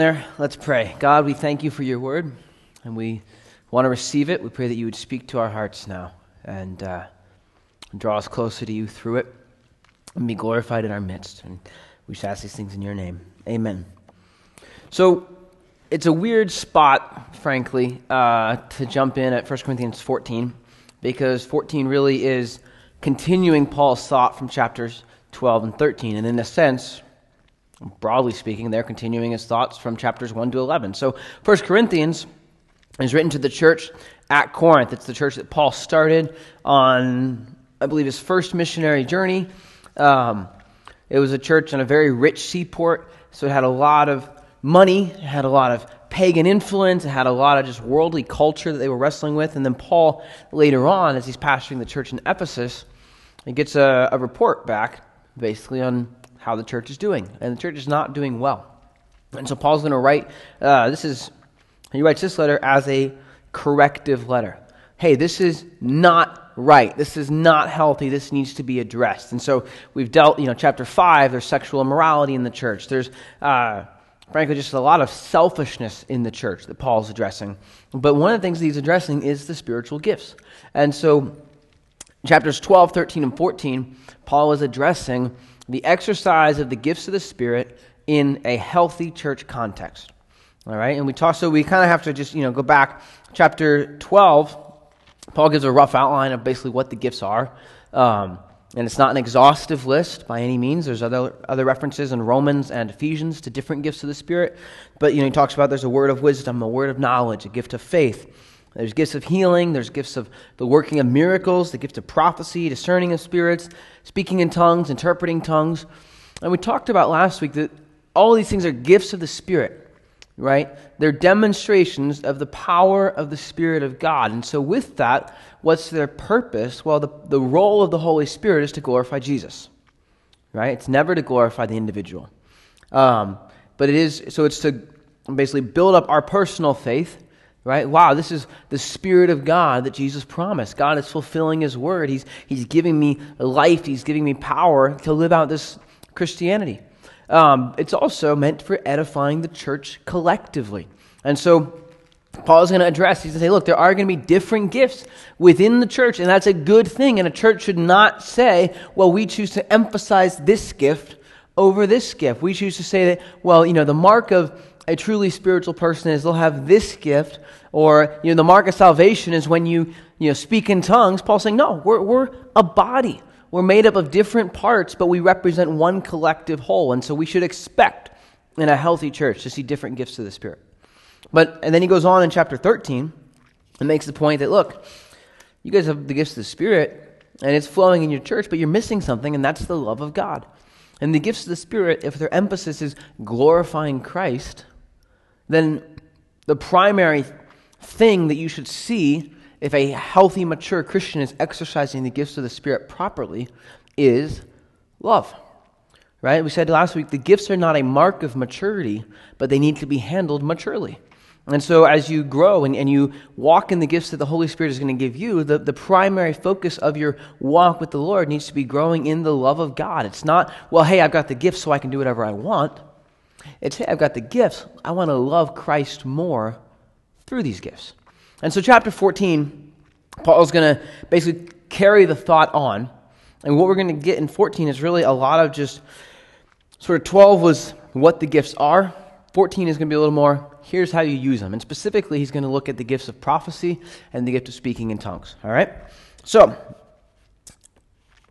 There, let's pray. God, we thank you for your word, and we want to receive it. We pray that you would speak to our hearts now and uh, draw us closer to you through it and be glorified in our midst. And we shall ask these things in your name. Amen. So, it's a weird spot, frankly, uh, to jump in at 1 Corinthians 14, because 14 really is continuing Paul's thought from chapters 12 and 13. And in a sense, broadly speaking, they're continuing his thoughts from chapters 1 to 11. So, 1 Corinthians is written to the church at Corinth. It's the church that Paul started on, I believe, his first missionary journey. Um, it was a church in a very rich seaport, so it had a lot of money, it had a lot of pagan influence, it had a lot of just worldly culture that they were wrestling with. And then Paul, later on, as he's pastoring the church in Ephesus, he gets a, a report back, basically, on how the church is doing. And the church is not doing well. And so Paul's going to write, uh, this is, he writes this letter as a corrective letter. Hey, this is not right. This is not healthy. This needs to be addressed. And so we've dealt, you know, chapter 5, there's sexual immorality in the church. There's, uh, frankly, just a lot of selfishness in the church that Paul's addressing. But one of the things he's addressing is the spiritual gifts. And so chapters 12, 13, and 14, Paul is addressing the exercise of the gifts of the Spirit in a healthy church context. All right, and we talk, so we kind of have to just, you know, go back. Chapter 12, Paul gives a rough outline of basically what the gifts are. Um, and it's not an exhaustive list by any means. There's other, other references in Romans and Ephesians to different gifts of the Spirit. But, you know, he talks about there's a word of wisdom, a word of knowledge, a gift of faith. There's gifts of healing, there's gifts of the working of miracles, the gift of prophecy, discerning of spirits, speaking in tongues, interpreting tongues. And we talked about last week that all these things are gifts of the Spirit, right? They're demonstrations of the power of the Spirit of God. And so, with that, what's their purpose? Well, the, the role of the Holy Spirit is to glorify Jesus, right? It's never to glorify the individual. Um, but it is, so it's to basically build up our personal faith right? Wow, this is the Spirit of God that Jesus promised. God is fulfilling His word. He's, he's giving me life, He's giving me power to live out this Christianity. Um, it's also meant for edifying the church collectively. And so, Paul is going to address, he's going to say, look, there are going to be different gifts within the church, and that's a good thing. And a church should not say, well, we choose to emphasize this gift over this gift. We choose to say that, well, you know, the mark of a truly spiritual person is they'll have this gift, or you know, the mark of salvation is when you you know speak in tongues. Paul's saying, no, we're we're a body. We're made up of different parts, but we represent one collective whole, and so we should expect in a healthy church to see different gifts of the Spirit. But and then he goes on in chapter 13 and makes the point that look, you guys have the gifts of the Spirit, and it's flowing in your church, but you're missing something, and that's the love of God. And the gifts of the Spirit, if their emphasis is glorifying Christ, then the primary thing that you should see if a healthy, mature Christian is exercising the gifts of the Spirit properly is love. Right? We said last week the gifts are not a mark of maturity, but they need to be handled maturely. And so, as you grow and, and you walk in the gifts that the Holy Spirit is going to give you, the, the primary focus of your walk with the Lord needs to be growing in the love of God. It's not, well, hey, I've got the gifts so I can do whatever I want. It's, hey, I've got the gifts. I want to love Christ more through these gifts. And so, chapter 14, Paul's going to basically carry the thought on. And what we're going to get in 14 is really a lot of just sort of 12 was what the gifts are. 14 is going to be a little more here's how you use them. And specifically, he's going to look at the gifts of prophecy and the gift of speaking in tongues. All right? So,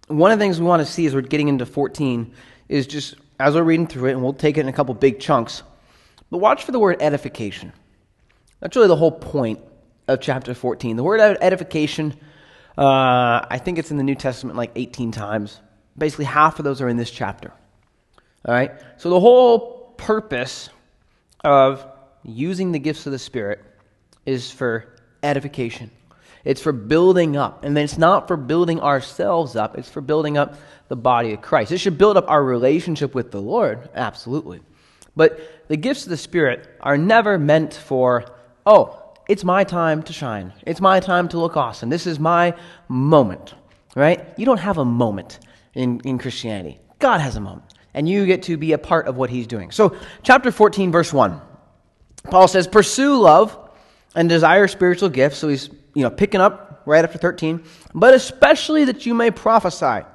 one of the things we want to see as we're getting into 14 is just as we're reading through it, and we'll take it in a couple big chunks. But watch for the word edification. That's really the whole point of chapter 14. The word edification, uh, I think it's in the New Testament like 18 times. Basically, half of those are in this chapter. All right? So the whole purpose of using the gifts of the Spirit is for edification. It's for building up. And it's not for building ourselves up, it's for building up the body of Christ. It should build up our relationship with the Lord, absolutely. But the gifts of the Spirit are never meant for, oh, it's my time to shine. It's my time to look awesome. This is my moment, right? You don't have a moment in, in Christianity. God has a moment. And you get to be a part of what he's doing. So, chapter 14, verse 1. Paul says, Pursue love and desire spiritual gifts. So he's you know, picking up right after 13, but especially that you may prophesy.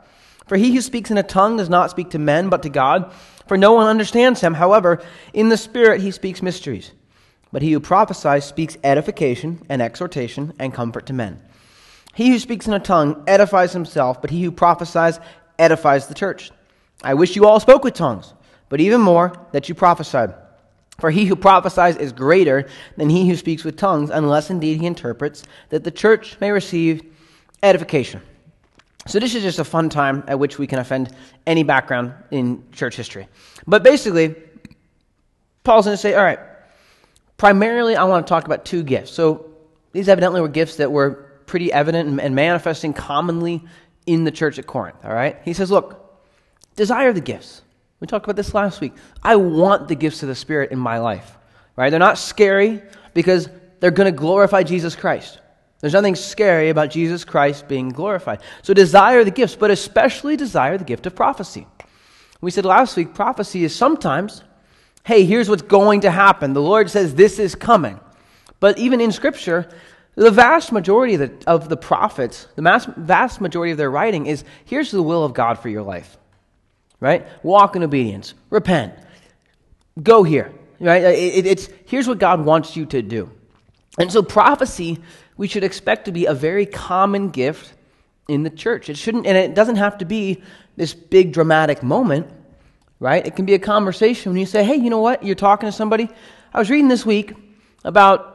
For he who speaks in a tongue does not speak to men, but to God, for no one understands him. However, in the Spirit he speaks mysteries. But he who prophesies speaks edification and exhortation and comfort to men. He who speaks in a tongue edifies himself, but he who prophesies edifies the church. I wish you all spoke with tongues, but even more that you prophesied. For he who prophesies is greater than he who speaks with tongues, unless indeed he interprets, that the church may receive edification. So, this is just a fun time at which we can offend any background in church history. But basically, Paul's going to say, all right, Primarily, I want to talk about two gifts. So these evidently were gifts that were pretty evident and, manifesting commonly in the church at Corinth. All right? He says, look, desire the gifts. We talked about this last week. I want the gifts of the Spirit in my life. Right? They're not scary because they're going to glorify Jesus Christ. There's nothing scary about Jesus Christ being glorified. So desire the gifts, but especially desire the gift of prophecy. We said last week prophecy is sometimes hey, here's what's going to happen. The Lord says this is coming. But even in Scripture, the vast majority of the, of the prophets, the mass, vast majority of their writing is here's the will of God for your life. Right? Walk in obedience. Repent. Go here. Right? It, it's here's what God wants you to do. And so prophecy we should expect to be a very common gift in the church. It shouldn't and it doesn't have to be this big dramatic moment right? It can be a conversation when you say, hey, you know what? You're talking to somebody. I was reading this week about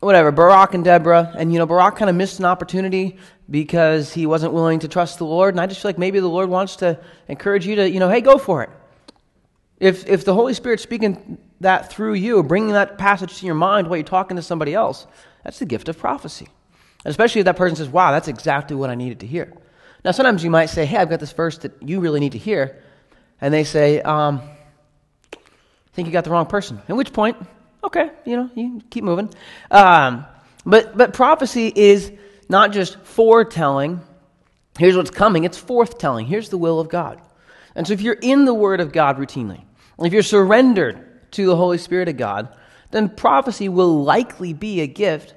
whatever, Barak and Deborah, and you know, Barak kind of missed an opportunity because he wasn't willing to trust the Lord. And I just feel like maybe the Lord wants to encourage you to, you know, hey, go for it. If, if the Holy Spirit's speaking that through you, bringing that passage to your mind while you're talking to somebody else, that's the gift of prophecy. And especially if that person says, wow, that's exactly what I needed to hear. Now, sometimes you might say, hey, I've got this verse that you really need to hear and they say, um, I think you got the wrong person. At which point, okay, you know, you keep moving. Um, but, but prophecy is not just foretelling. Here's what's coming, it's forthtelling. Here's the will of God. And so if you're in the Word of God routinely, if you're surrendered to the Holy Spirit of God, then prophecy will likely be a gift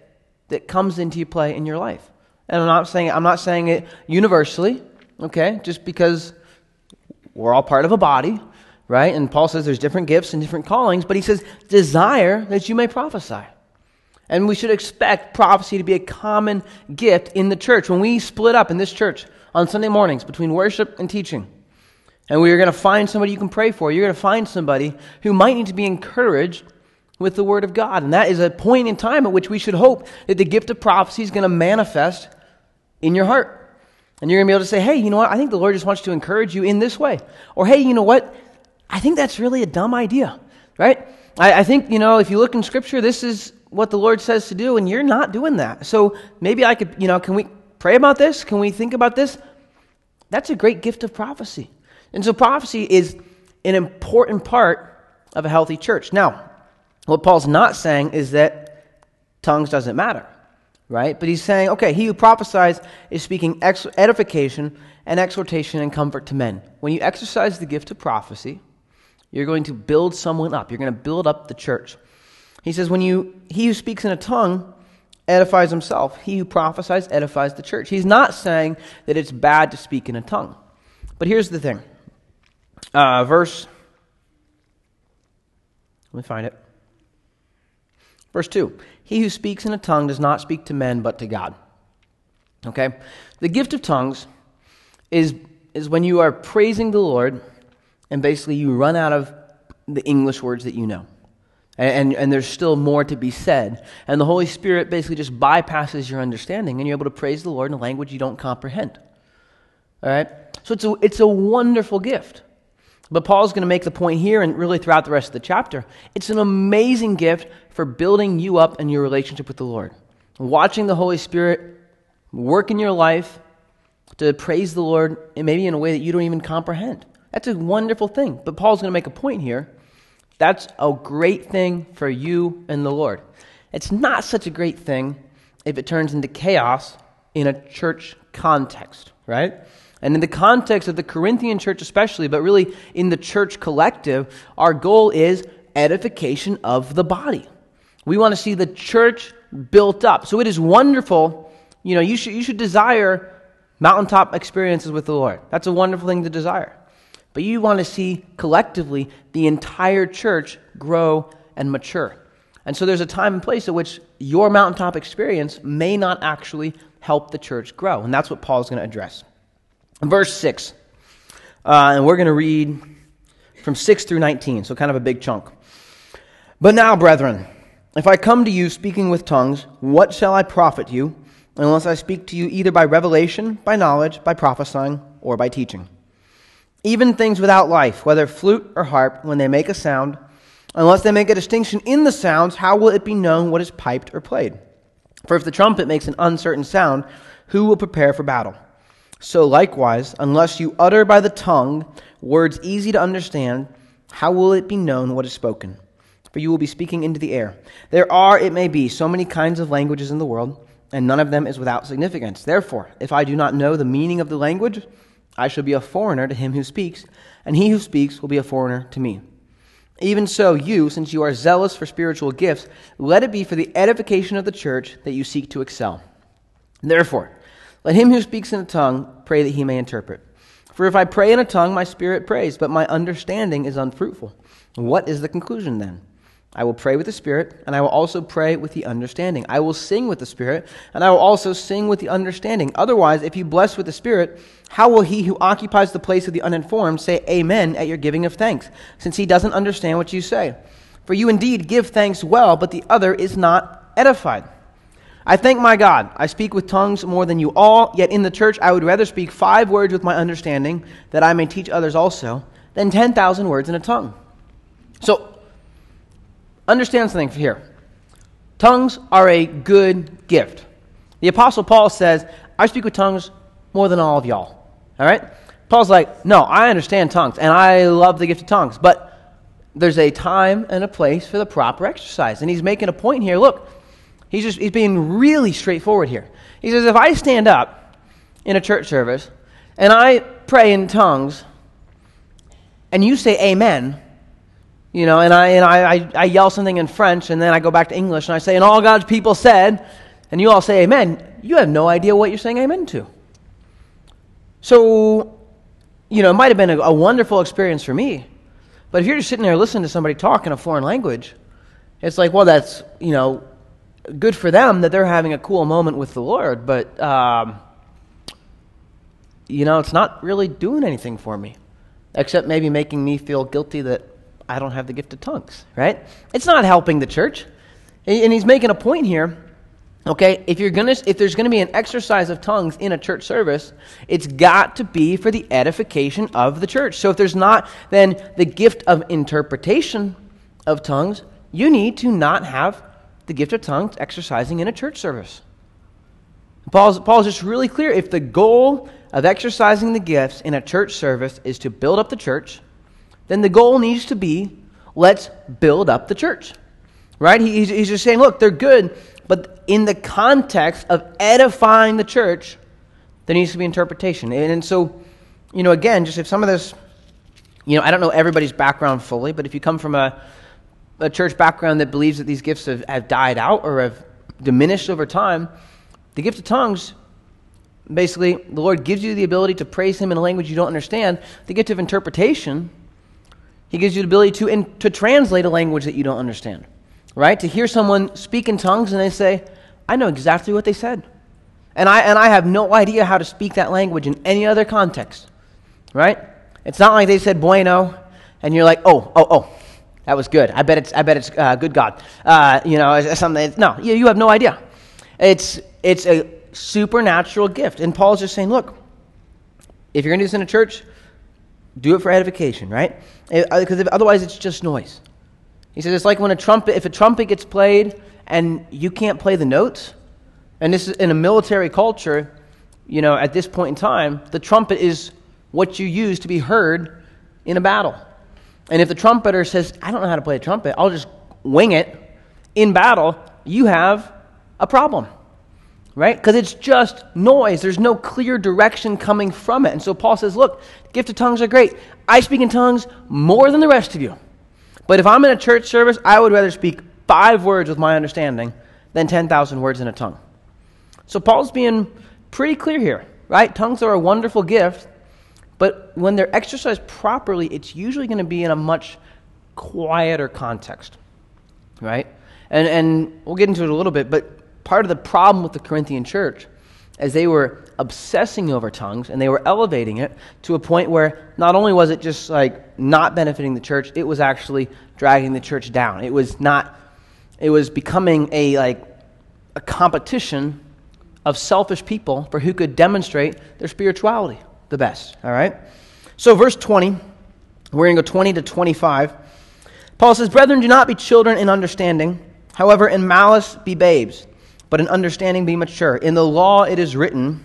that comes into play in your life. And I'm not saying I'm not saying it universally, okay? Just because we're all part of a body, right? And Paul says there's different gifts and different callings, but he says, desire that you may prophesy. And we should expect prophecy to be a common gift in the church. When we split up in this church on Sunday mornings between worship and teaching, and we are going to find somebody you can pray for, you're going to find somebody who might need to be encouraged with the Word of God. And that is a point in time at which we should hope that the gift of prophecy is going to manifest in your heart. And you're going to be able to say, hey, you know what? I think the Lord just wants to encourage you in this way. Or, hey, you know what? I think that's really a dumb idea, right? I, I think, you know, if you look in Scripture, this is what the Lord says to do, and you're not doing that. So maybe I could, you know, can we pray about this? Can we think about this? That's a great gift of prophecy. And so prophecy is an important part of a healthy church. Now, what Paul's not saying is that tongues doesn't matter right? But he's saying, okay, he who prophesies is speaking edification and exhortation and comfort to men. When you exercise the gift of prophecy, you're going to build someone up. You're going to build up the church. He says, when you, he who speaks in a tongue edifies himself. He who prophesies edifies the church. He's not saying that it's bad to speak in a tongue. But here's the thing. Uh, verse, let me find it. Verse 2 He who speaks in a tongue does not speak to men, but to God. Okay? The gift of tongues is, is when you are praising the Lord and basically you run out of the English words that you know. And, and, there's still more to be said. And the Holy Spirit basically just bypasses your understanding, and you're able to praise the Lord in a language you don't comprehend. All right? So it's a, it's a wonderful gift. But Paul's going to make the point here and really throughout the rest of the chapter. It's an amazing gift for building you up in your relationship with the Lord. Watching the Holy Spirit work in your life to praise the Lord, maybe in a way that you don't even comprehend. That's a wonderful thing. But Paul's going to make a point here. That's a great thing for you and the Lord. It's not such a great thing if it turns into chaos in a church context, right? And in the context of the Corinthian church, especially, but really in the church collective, our goal is edification of the body. We want to see the church built up. So it is wonderful. You know, you should, you should desire mountaintop experiences with the Lord. That's a wonderful thing to desire. But you want to see collectively the entire church grow and mature. And so there's a time and place at which your mountaintop experience may not actually help the church grow. And that's what Paul's going to address. Verse 6. Uh, and we're going to read from 6 through 19, so kind of a big chunk. But now, brethren, if I come to you speaking with tongues, what shall I profit you, unless I speak to you either by revelation, by knowledge, by prophesying, or by teaching? Even things without life, whether flute or harp, when they make a sound, unless they make a distinction in the sounds, how will it be known what is piped or played? For if the trumpet makes an uncertain sound, who will prepare for battle? So likewise, unless you utter by the tongue words easy to understand, how will it be known what is spoken? For you will be speaking into the air. There are, it may be, so many kinds of languages in the world, and none of them is without significance. Therefore, if I do not know the meaning of the language, I shall be a foreigner to him who speaks, and he who speaks will be a foreigner to me. Even so, you, since you are zealous for spiritual gifts, let it be for the edification of the church that you seek to excel. Therefore, let him who speaks in a tongue pray that he may interpret. For if I pray in a tongue, my spirit prays, but my understanding is unfruitful. What is the conclusion then? I will pray with the Spirit, and I will also pray with the understanding. I will sing with the Spirit, and I will also sing with the understanding. Otherwise, if you bless with the Spirit, how will he who occupies the place of the uninformed say Amen at your giving of thanks, since he doesn't understand what you say? For you indeed give thanks well, but the other is not edified. I thank my God. I speak with tongues more than you all, yet in the church I would rather speak five words with my understanding, that I may teach others also, than 10,000 words in a tongue. So, understand something here. Tongues are a good gift. The Apostle Paul says, I speak with tongues more than all of y'all. All right? Paul's like, no, I understand tongues, and I love the gift of tongues, but there's a time and a place for the proper exercise. And he's making a point here. Look, he's just he's being really straightforward here. He says, if I stand up in a church service and I pray in tongues, and you say amen, you know, and I, and I, I, yell something in French, and then I go back to English, and I say, and all God's people said, and you all say amen, you have no idea what you're saying amen to. So, you know, it might have been a, a wonderful experience for me, but if you're just sitting there listening to somebody talk in a foreign language, it's like, well, that's, you know, good for them that they're having a cool moment with the Lord, but, um, you know, it's not really doing anything for me, except maybe making me feel guilty that I don't have the gift of tongues, right? It's not helping the church. And he's making a point here. Okay, if you're gonna, if there's gonna be an exercise of tongues in a church service, it's got to be for the edification of the church. So if there's not then the gift of interpretation of tongues, you need to not have the gift of tongues exercising in a church service. Paul's, Paul's just really clear. If the goal of exercising the gifts in a church service is to build up the church, then the goal needs to be let's build up the church. Right? He's, he's just saying, look, they're good, but in the context of edifying the church, there needs to be interpretation. And, and so, you know, again, just if some of this, you know, I don't know everybody's background fully, but if you come from a, a church background that believes that these gifts have, have died out or have diminished over time, the gift of tongues basically, the Lord gives you the ability to praise Him in a language you don't understand. The gift of interpretation he gives you the ability to, in, to translate a language that you don't understand, right? To hear someone speak in tongues and they say, I know exactly what they said. And I, and I have no idea how to speak that language in any other context, right? It's not like they said bueno, and you're like, oh, oh, oh, that was good. I bet it's, I bet it's uh, good God. Uh, you know, something. No, you, you have no idea. It's, it's a supernatural gift. And Paul's just saying, look, if you're going to do this in a church, do it for edification, right? Because uh, otherwise it's just noise. He says it's like when a trumpet, if a trumpet gets played and you can't play the notes, and this is in a military culture, you know, at this point in time, the trumpet is what you use to be heard in a battle. And if the trumpeter says, I don't know how to play a trumpet, I'll just wing it in battle, you have a problem right? Because it's just noise. There's no clear direction coming from it. And so Paul says, look, gift of tongues are great. I speak in tongues more than the rest of you. But if I'm in a church service, I would rather speak five words with my understanding than 10,000 words in a tongue. So Paul's being pretty clear here, right? Tongues are a wonderful gift, but when they're exercised properly, it's usually going to be in a much quieter context, right? And, and we'll get into it a little bit, but part of the problem with the Corinthian church is they were obsessing over tongues and they were elevating it to a point where not only was it just like not benefiting the church, it was actually dragging the church down. It was not, it was becoming a like a competition of selfish people for who could demonstrate their spirituality the best. All right? So, verse 20, we're going to go 20 to 25. Paul says, Brethren, do not be children in understanding. However, in malice be babes, but in understanding be mature. In the law it is written,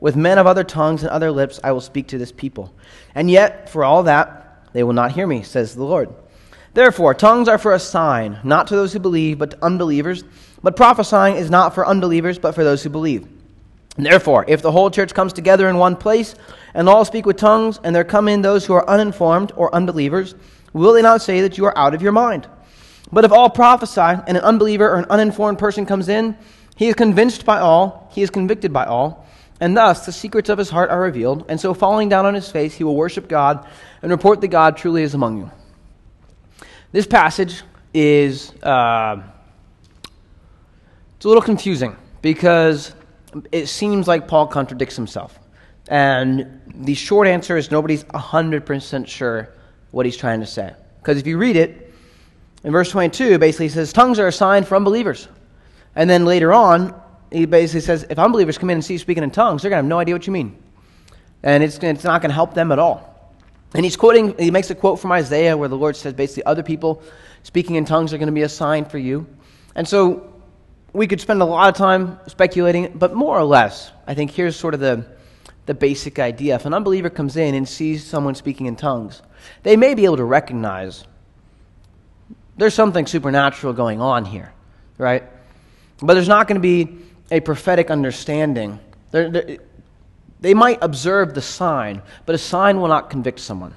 With men of other tongues and other lips I will speak to this people. And yet, for all that, they will not hear me, says the Lord. Therefore, tongues are for a sign, not to those who believe, but to unbelievers. But prophesying is not for unbelievers, but for those who believe. Therefore, if the whole church comes together in one place, and all speak with tongues, and there come in those who are uninformed or unbelievers, will they not say that you are out of your mind? But if all prophesy, and an unbeliever or an uninformed person comes in, he is convinced by all, he is convicted by all, and thus the secrets of his heart are revealed, and so falling down on his face, he will worship God and report that God truly is among you. This passage is uh, it's a little confusing because it seems like Paul contradicts himself. And the short answer is nobody's 100% sure what he's trying to say. Because if you read it, in verse 22, basically says, Tongues are a sign for unbelievers. And then later on, he basically says, if unbelievers come in and see you speaking in tongues, they're going to have no idea what you mean. And it's, it's not going to help them at all. And he's quoting, he makes a quote from Isaiah where the Lord says basically, other people speaking in tongues are going to be a sign for you. And so we could spend a lot of time speculating, but more or less, I think here's sort of the, the basic idea. If an unbeliever comes in and sees someone speaking in tongues, they may be able to recognize there's something supernatural going on here, right? But there's not going to be a prophetic understanding. There, there, they might observe the sign, but a sign will not convict someone.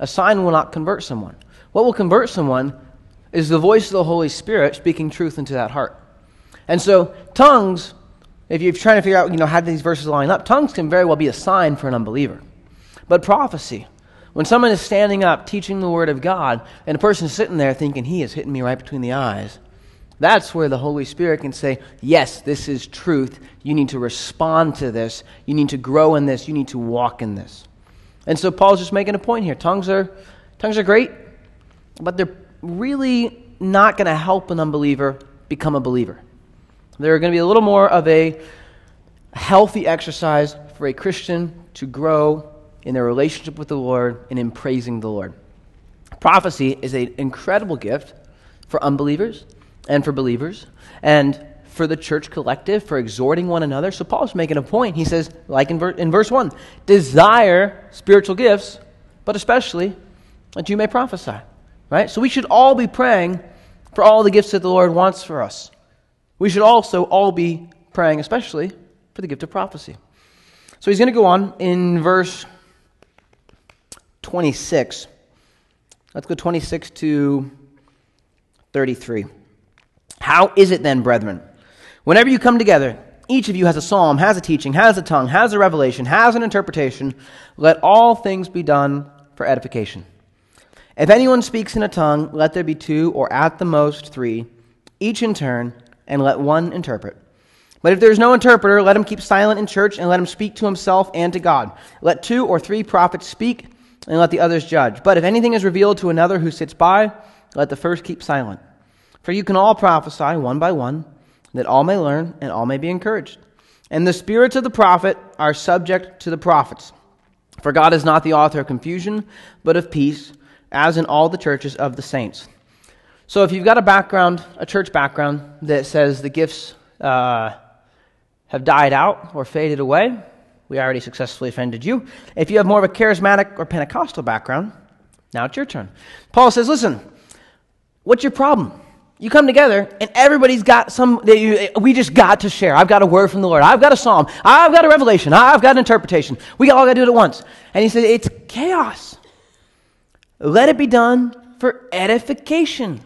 A sign will not convert someone. What will convert someone is the voice of the Holy Spirit speaking truth into that heart. And so, tongues, if you're trying to figure out, you know, how these verses line up, tongues can very well be a sign for an unbeliever. But prophecy, when someone is standing up teaching the Word of God, and a person is sitting there thinking, he is hitting me right between the eyes, that's where the Holy Spirit can say, Yes, this is truth. You need to respond to this. You need to grow in this. You need to walk in this. And so Paul's just making a point here. Tongues are, tongues are great, but they're really not going to help an unbeliever become a believer. They're going to be a little more of a healthy exercise for a Christian to grow in their relationship with the Lord and in praising the Lord. Prophecy is an incredible gift for unbelievers and for believers and for the church collective, for exhorting one another. So Paul's making a point. He says, like in, ver- in verse 1, desire spiritual gifts, but especially that you may prophesy. Right? So we should all be praying for all the gifts that the Lord wants for us. We should also all be praying, especially for the gift of prophecy. So he's going to go on in verse 26. Let's go 26 to 33. How is it then, brethren? Whenever you come together, each of you has a psalm, has a teaching, has a tongue, has a revelation, has an interpretation. Let all things be done for edification. If anyone speaks in a tongue, let there be two or at the most three, each in turn, and let one interpret. But if there is no interpreter, let him keep silent in church and let him speak to himself and to God. Let two or three prophets speak and let the others judge. But if anything is revealed to another who sits by, let the first keep silent. For you can all prophesy one by one, that all may learn and all may be encouraged. And the spirits of the prophet are subject to the prophets. For God is not the author of confusion, but of peace, as in all the churches of the saints. So if you've got a background, a church background, that says the gifts uh, have died out or faded away, we already successfully offended you. If you have more of a charismatic or Pentecostal background, now it's your turn. Paul says, listen, what's your problem? You come together and everybody's got some, we just got to share. I've got a word from the Lord. I've got a psalm. I've got a revelation. I've got an interpretation. We all got to do it at once. And he said, it's chaos. Let it be done for edification.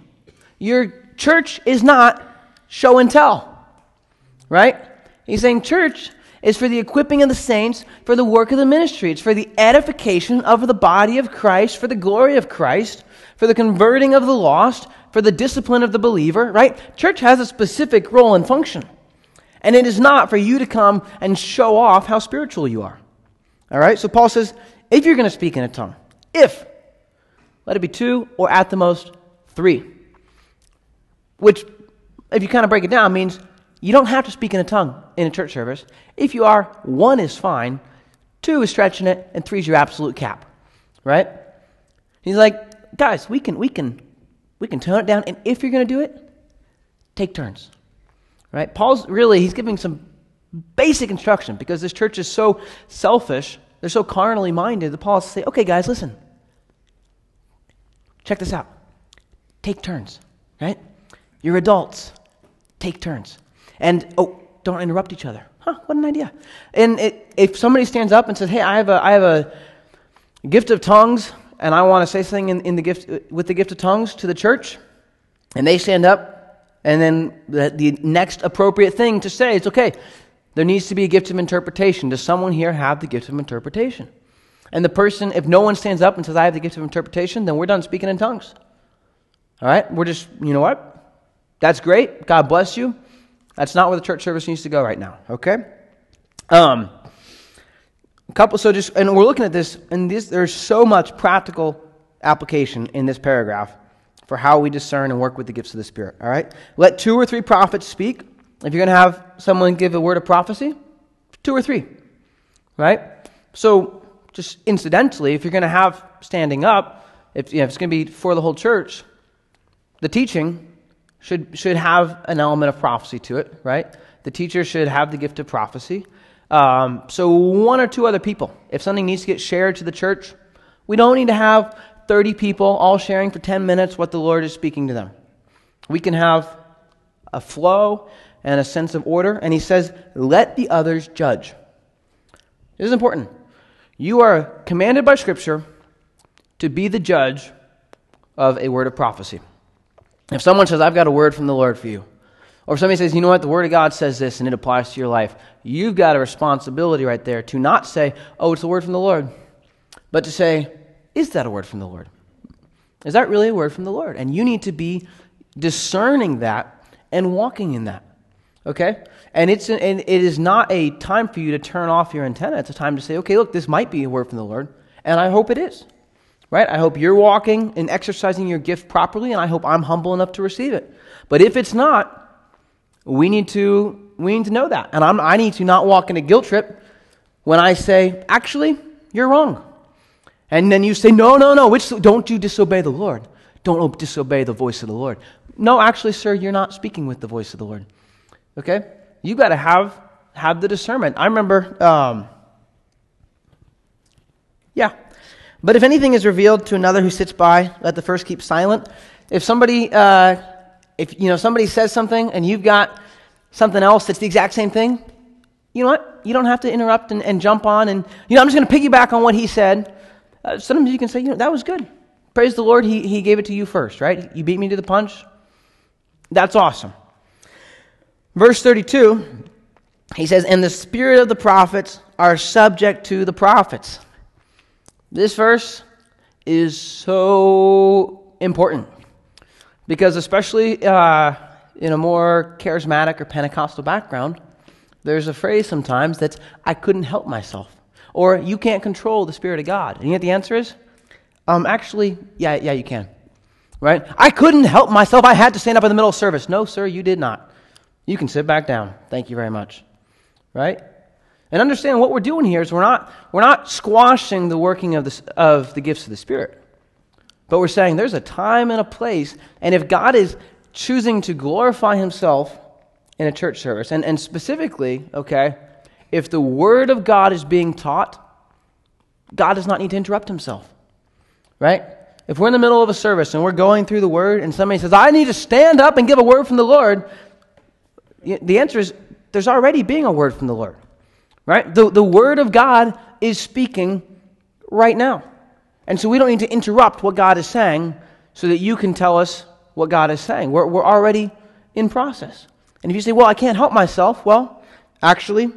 Your church is not show and tell, right? He's saying church is for the equipping of the saints, for the work of the ministry. It's for the edification of the body of Christ, for the glory of Christ, for the converting of the lost, for the discipline of the believer, right? Church has a specific role and function. And it is not for you to come and show off how spiritual you are. All right? So Paul says, if you're going to speak in a tongue, if, let it be two or at the most three. Which, if you kind of break it down, means you don't have to speak in a tongue in a church service. If you are, one is fine, two is stretching it, and three is your absolute cap. Right? He's like, guys, we can we can we can tone it down, and if you're gonna do it, take turns. Right? Paul's really he's giving some basic instruction because this church is so selfish, they're so carnally minded that Paul's say, okay, guys, listen. Check this out. Take turns, right? You're adults. Take turns. And, oh, don't interrupt each other. Huh, what an idea. And it, if somebody stands up and says, hey, I have a, I have a gift of tongues, and I want to say something in, in the gift, with the gift of tongues to the church, and they stand up, and then the, the next appropriate thing to say is, okay, there needs to be a gift of interpretation. Does someone here have the gift of interpretation? And the person, if no one stands up and says, I have the gift of interpretation, then we're done speaking in tongues. All right? We're just, you know what? That's great. God bless you. That's not where the church service needs to go right now, okay? Um, couple, so just, and we're looking at this, and this, there's so much practical application in this paragraph for how we discern and work with the gifts of the Spirit, all right? Let two or three prophets speak. If you're going to have someone give a word of prophecy, two or three, right? So, just incidentally, if you're going to have standing up, if, you know, if it's going to be for the whole church, the teaching should, should have an element of prophecy to it, right? The teacher should have the gift of prophecy. Um, so, one or two other people. If something needs to get shared to the church, we don't need to have 30 people all sharing for 10 minutes what the Lord is speaking to them. We can have a flow and a sense of order. And he says, let the others judge. This is important. You are commanded by Scripture to be the judge of a word of prophecy. If someone says, I've got a word from the Lord for you, or somebody says, you know what, the Word of God says this and it applies to your life, you've got a responsibility right there to not say, oh, it's a word from the Lord, but to say, is that a word from the Lord? Is that really a word from the Lord? And you need to be discerning that and walking in that. Okay? And, it's, and it is not a time for you to turn off your antenna. It's a time to say, okay, look, this might be a word from the Lord, and I hope it is. Right? I hope you're walking and exercising your gift properly, and I hope I'm humble enough to receive it. But if it's not, we need to, we need to know that. And I'm, I need to not walk in a guilt trip when I say, actually, you're wrong. And then you say, no, no, no, which, don't you disobey the Lord. Don't disobey the voice of the Lord. No, actually, sir, you're not speaking with the voice of the Lord. Okay? You got to have have the discernment. I remember, um, yeah. But if anything is revealed to another who sits by, let the first keep silent. If somebody, uh, if you know somebody says something and you've got something else that's the exact same thing, you know what? You don't have to interrupt and, and jump on and you know I'm just going to piggyback on what he said. Uh, sometimes you can say, you know, that was good. Praise the Lord, he, he gave it to you first, right? You beat me to the punch. That's awesome. Verse 32, he says, And the spirit of the prophets are subject to the prophets. This verse is so important because, especially uh, in a more charismatic or Pentecostal background, there's a phrase sometimes that's, I couldn't help myself. Or, you can't control the Spirit of God. And yet the answer is, um, actually, yeah, yeah, you can. Right? I couldn't help myself. I had to stand up in the middle of service. No, sir, you did not. You can sit back down. Thank you very much. Right? And understand what we're doing here is we're not, we're not squashing the working of the, of the gifts of the Spirit. But we're saying there's a time and a place, and if God is choosing to glorify Himself in a church service, and, and specifically, okay, if the Word of God is being taught, God does not need to interrupt Himself. Right? If we're in the middle of a service and we're going through the Word, and somebody says, I need to stand up and give a word from the Lord, the answer is there's already being a word from the Lord, right? The, the word of God is speaking right now. And so we don't need to interrupt what God is saying so that you can tell us what God is saying. We're, we're already in process. And if you say, well, I can't help myself, well, actually,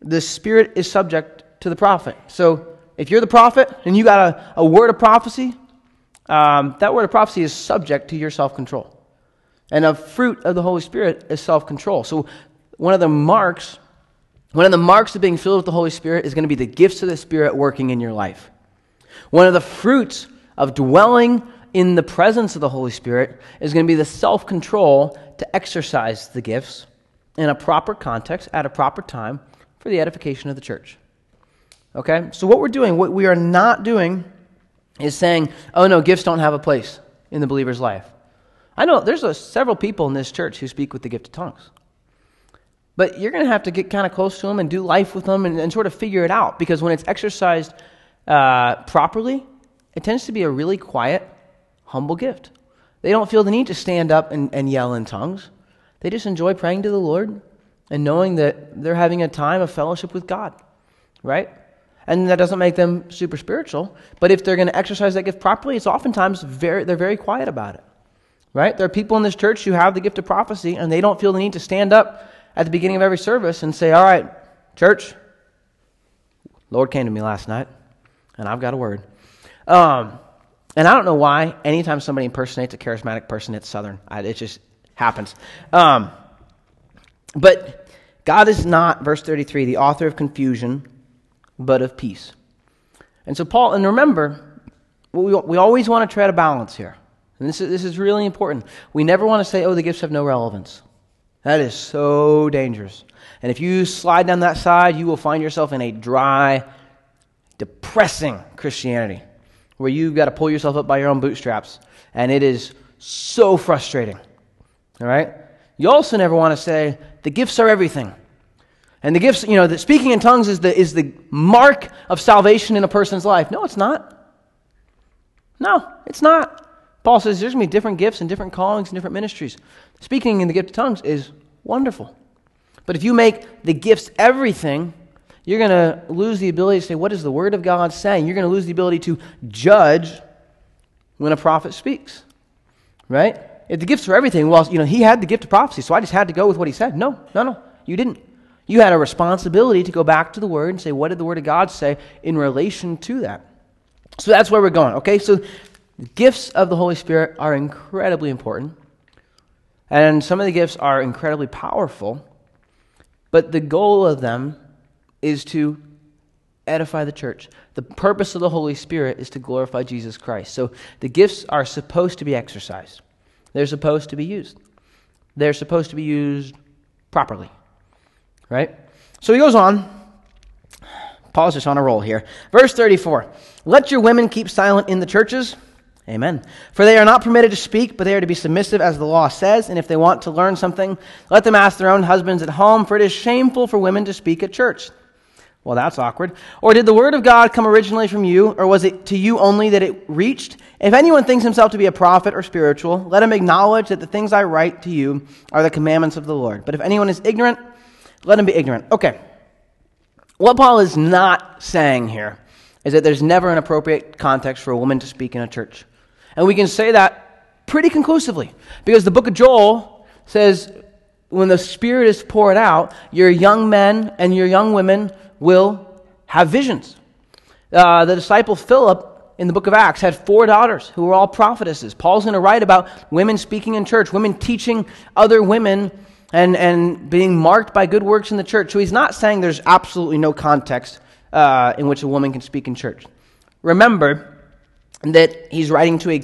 the Spirit is subject to the prophet. So if you're the prophet and you got a, a word of prophecy, um, that word of prophecy is subject to your self control. And a fruit of the Holy Spirit is self control. So one of the marks, one of the marks of being filled with the Holy Spirit is going to be the gifts of the Spirit working in your life. One of the fruits of dwelling in the presence of the Holy Spirit is going to be the self control to exercise the gifts in a proper context at a proper time for the edification of the church. Okay? So, what we're doing, what we are not doing, is saying, oh no, gifts don't have a place in the believer's life. I know there's a, several people in this church who speak with the gift of tongues. But you're going to have to get kind of close to them and do life with them and, and sort of figure it out because when it's exercised uh, properly, it tends to be a really quiet, humble gift. They don't feel the need to stand up and, and yell in tongues. They just enjoy praying to the Lord and knowing that they're having a time of fellowship with God, right? And that doesn't make them super spiritual, but if they're going to exercise that gift properly, it's oftentimes very, they're very quiet about it, right? There are people in this church who have the gift of prophecy and they don't feel the need to stand up at the beginning of every service and say, All right, church, Lord came to me last night and I've got a word. Um, and I don't know why, anytime somebody impersonates a charismatic person, it's Southern. I, it just happens. Um, but God is not, verse 33, the author of confusion, but of peace. And so, Paul, and remember, we, we always want to tread a balance here. And this is, this is really important. We never want to say, oh, the gifts have no relevance. That is so dangerous. And if you slide down that side, you will find yourself in a dry, depressing Christianity where you've got to pull yourself up by your own bootstraps. And it is so frustrating. All right? You also never want to say, the gifts are everything. And the gifts, you know, that speaking in tongues is the, is the mark of salvation in a person's life. No, it's not. No, it's not. Paul says there's going to be different gifts and different callings and different ministries. Speaking in the gift of tongues is wonderful. But if you make the gifts everything, you're going to lose the ability to say, What is the Word of God saying? You're going to lose the ability to judge when a prophet speaks. Right? If the gifts were everything, well, you know, he had the gift of prophecy, so I just had to go with what he said. No, no, no, you didn't. You had a responsibility to go back to the Word and say, What did the Word of God say in relation to that? So that's where we're going, okay? So the gifts of the Holy Spirit are incredibly important. And some of the gifts are incredibly powerful. But the goal of them is to edify the church. The purpose of the Holy Spirit is to glorify Jesus Christ. So the gifts are supposed to be exercised, they're supposed to be used. They're supposed to be used properly. Right? So he goes on. Paul's just on a roll here. Verse 34 Let your women keep silent in the churches Amen. For they are not permitted to speak, but they are to be submissive as the law says. And if they want to learn something, let them ask their own husbands at home, for it is shameful for women to speak at church. Well, that's awkward. Or did the word of God come originally from you, or was it to you only that it reached? If anyone thinks himself to be a prophet or spiritual, let him acknowledge that the things I write to you are the commandments of the Lord. But if anyone is ignorant, let him be ignorant. Okay. What Paul is not saying here is that there's never an appropriate context for a woman to speak in a church. And we can say that pretty conclusively because the book of Joel says when the Spirit is poured out, your young men and your young women will have visions. Uh, the disciple Philip in the book of Acts had four daughters who were all prophetesses. Paul's going to write about women speaking in church, women teaching other women and, and being marked by good works in the church. So he's not saying there's absolutely no context uh, in which a woman can speak in church. Remember, that he's writing to a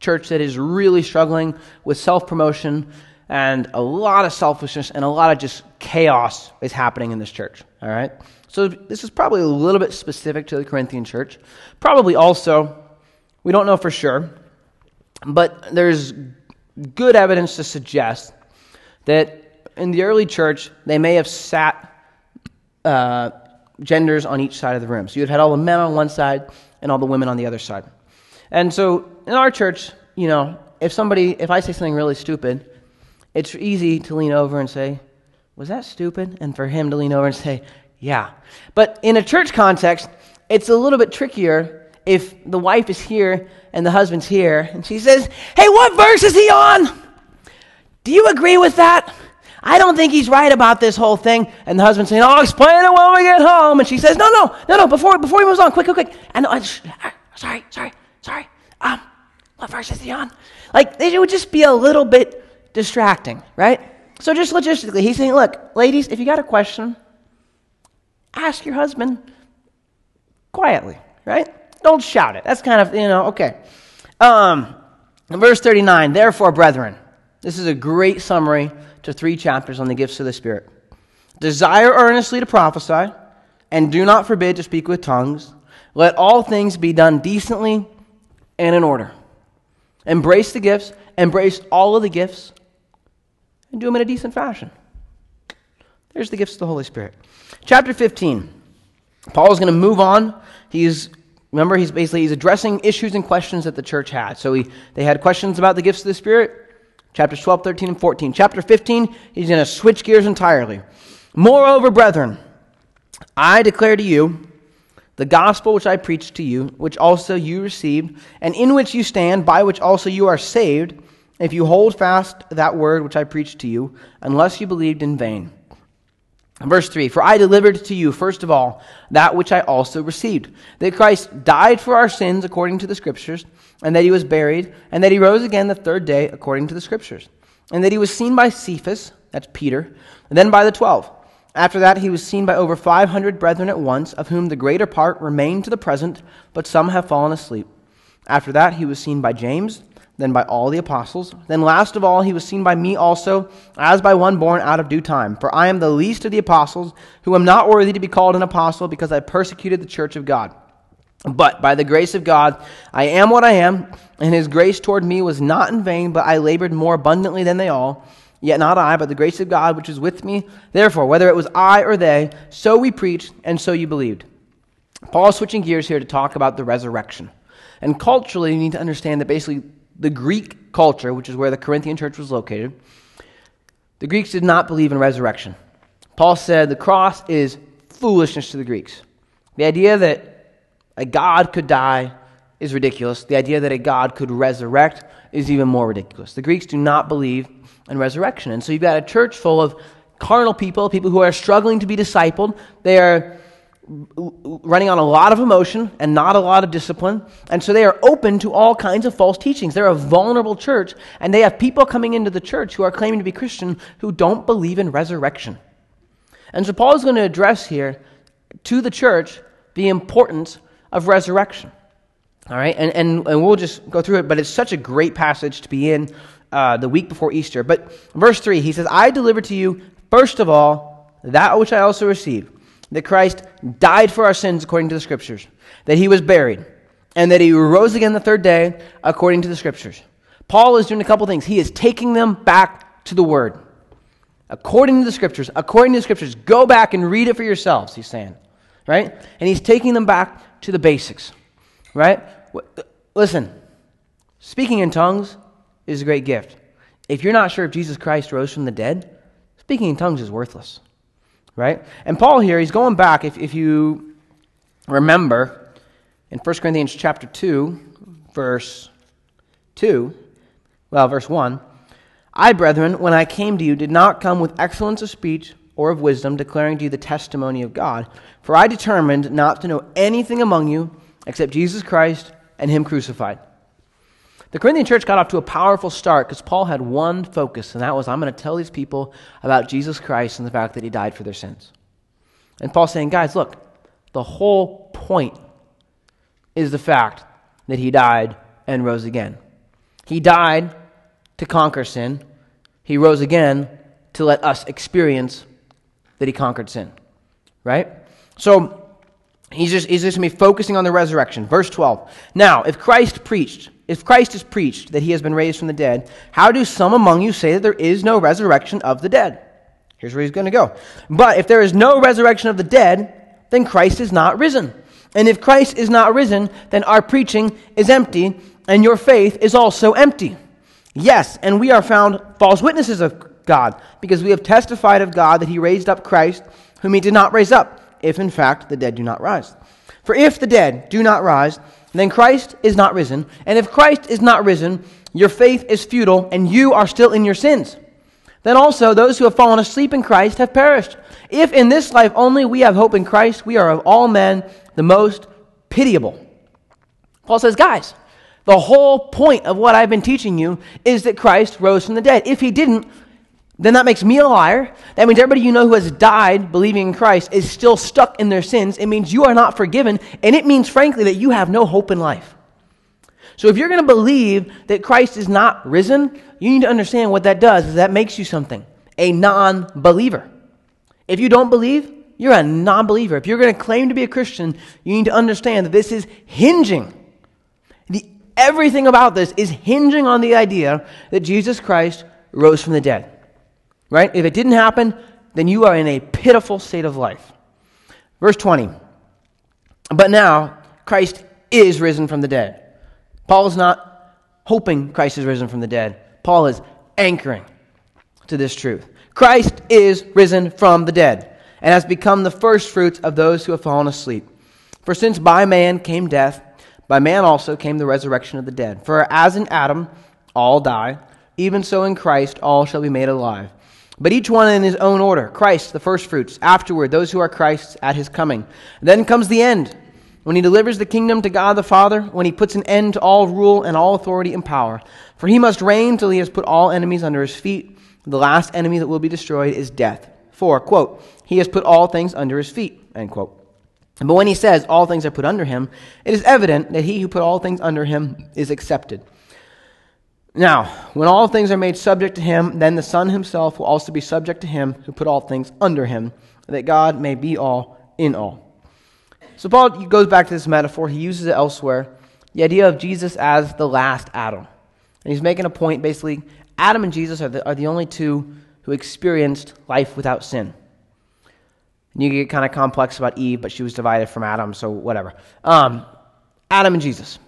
church that is really struggling with self promotion and a lot of selfishness and a lot of just chaos is happening in this church. All right? So this is probably a little bit specific to the Corinthian church. Probably also, we don't know for sure, but there's good evidence to suggest that in the early church, they may have sat uh, genders on each side of the room. So you'd had all the men on one side and all the women on the other side. And so in our church, you know, if somebody, if I say something really stupid, it's easy to lean over and say, Was that stupid? And for him to lean over and say, Yeah. But in a church context, it's a little bit trickier if the wife is here and the husband's here and she says, Hey, what verse is he on? Do you agree with that? I don't think he's right about this whole thing. And the husband's saying, I'll explain it when we get home. And she says, No, no, no, no, before, before he moves on, quick, quick, quick. And uh, sorry, sorry, sorry. Um, what verse is he on? Like, it would just be a little bit distracting, right? So, just logistically, he's saying, Look, ladies, if you got a question, ask your husband quietly, right? Don't shout it. That's kind of, you know, okay. Um, verse 39, therefore, brethren, this is a great summary to three chapters on the gifts of the Spirit. Desire earnestly to prophesy, and do not forbid to speak with tongues. Let all things be done decently and in order. Embrace the gifts, embrace all of the gifts, and do them in a decent fashion. There's the gifts of the Holy Spirit. Chapter 15. Paul is going to move on. He's remember he's basically he's addressing issues and questions that the church had. So he, they had questions about the gifts of the Spirit. Chapters 12, 13, and 14. Chapter 15, he's going to switch gears entirely. Moreover, brethren, I declare to you the gospel which I preached to you, which also you received, and in which you stand, by which also you are saved, if you hold fast that word which I preached to you, unless you believed in vain. Verse 3 For I delivered to you, first of all, that which I also received that Christ died for our sins according to the Scriptures, and that he was buried, and that he rose again the third day according to the Scriptures, and that he was seen by Cephas, that's Peter, and then by the twelve. After that, he was seen by over 500 brethren at once, of whom the greater part remain to the present, but some have fallen asleep. After that, he was seen by James then by all the apostles. Then last of all, he was seen by me also, as by one born out of due time. For I am the least of the apostles, who am not worthy to be called an apostle, because I persecuted the church of God. But by the grace of God, I am what I am, and his grace toward me was not in vain, but I labored more abundantly than they all. Yet not I, but the grace of God which is with me. Therefore, whether it was I or they, so we preached, and so you believed. Paul is switching gears here to talk about the resurrection. And culturally, you need to understand that basically the Greek culture, which is where the Corinthian church was located, the Greeks did not believe in resurrection. Paul said the cross is foolishness to the Greeks. The idea that a God could die is ridiculous. The idea that a God could resurrect is even more ridiculous. The Greeks do not believe in resurrection. And so you've got a church full of carnal people, people who are struggling to be discipled. They are running on a lot of emotion and not a lot of discipline. And so they are open to all kinds of false teachings. They're a vulnerable church, and they have people coming into the church who are claiming to be Christian who don't believe in resurrection. And so Paul is going to address here to the church the importance of resurrection. All right, and, and, and we'll just go through it, but it's such a great passage to be in uh, the week before Easter. But verse 3, he says, I delivered to you, first of all, that which I also received that Christ died for our sins according to the Scriptures, that he was buried, and that he rose again the third day according to the Scriptures. Paul is doing a couple things. He is taking them back to the Word. According to the Scriptures, according to the Scriptures, go back and read it for yourselves, he's saying. Right? And he's taking them back to the basics. Right? Uh, listen, speaking in tongues is a great gift. If you're not sure if Jesus Christ rose from the dead, speaking in tongues is worthless right? And Paul here, he's going back, if, if you remember, in 1 Corinthians chapter 2, verse 2, well, verse 1, I, brethren, when I came to you, did not come with excellence of speech or of wisdom, declaring to you the testimony of God. For I determined not to know anything among you except Jesus Christ and Him crucified. The Corinthian church got off to a powerful start because Paul had one focus, and that was I'm going to tell these people about Jesus Christ and the fact that he died for their sins. And Paul's saying, guys, look, the whole point is the fact that he died and rose again. He died to conquer sin, he rose again to let us experience that he conquered sin. Right? So, He's just, he's just going to be focusing on the resurrection. Verse 12. Now, if Christ preached, if Christ is preached that he has been raised from the dead, how do some among you say that there is no resurrection of the dead? Here's where he's going to go. But if there is no resurrection of the dead, then Christ is not risen. And if Christ is not risen, then our preaching is empty, and your faith is also empty. Yes, and we are found false witnesses of God, because we have testified of God that he raised up Christ, whom he did not raise up if in fact the dead do not rise. For if the dead do not rise, then Christ is not risen. And if Christ is not risen, your faith is futile and you are still in your sins. Then also those who have fallen asleep in Christ have perished. If in this life only we have hope in Christ, we are of all men the most pitiable. Paul says, guys, the whole point of what I've been teaching you is that Christ rose from the dead. If he didn't, then that makes me a liar. That means everybody you know who has died believing in Christ is still stuck in their sins. It means you are not forgiven, and it means, frankly, that you have no hope in life. So if you're going to believe that Christ is not risen, you need to understand what that does is that makes you something, a non-believer. If you don't believe, you're a non-believer. If you're going to claim to be a Christian, you need to understand that this is hinging. The, everything about this is hinging on the idea that Jesus Christ rose from the dead. Right? If it didn't happen, then you are in a pitiful state of life. Verse 20. But now, Christ is risen from the dead. Paul is not hoping Christ is risen from the dead. Paul is anchoring to this truth. Christ is risen from the dead and has become the firstfruits of those who have fallen asleep. For since by man came death, by man also came the resurrection of the dead. For as in Adam all die, even so in Christ all shall be made alive but each one in his own order. Christ, the firstfruits. Afterward, those who are Christ's at his coming. Then comes the end, when he delivers the kingdom to God the Father, when he puts an end to all rule and all authority and power. For he must reign till he has put all enemies under his feet. The last enemy that will be destroyed is death. For, quote, he has put all things under his feet, end quote. But when he says all things are put under him, it is evident that he who put all things under him is accepted. Now, when all things are made subject to him, then the Son himself will also be subject to him who put all things under him, that God may be all in all. So Paul goes back to this metaphor. He uses it elsewhere. The idea of Jesus as the last Adam. And he's making a point basically Adam and Jesus are the, are the only two who experienced life without sin. And you get kind of complex about Eve, but she was divided from Adam, so whatever. Um, Adam and Jesus.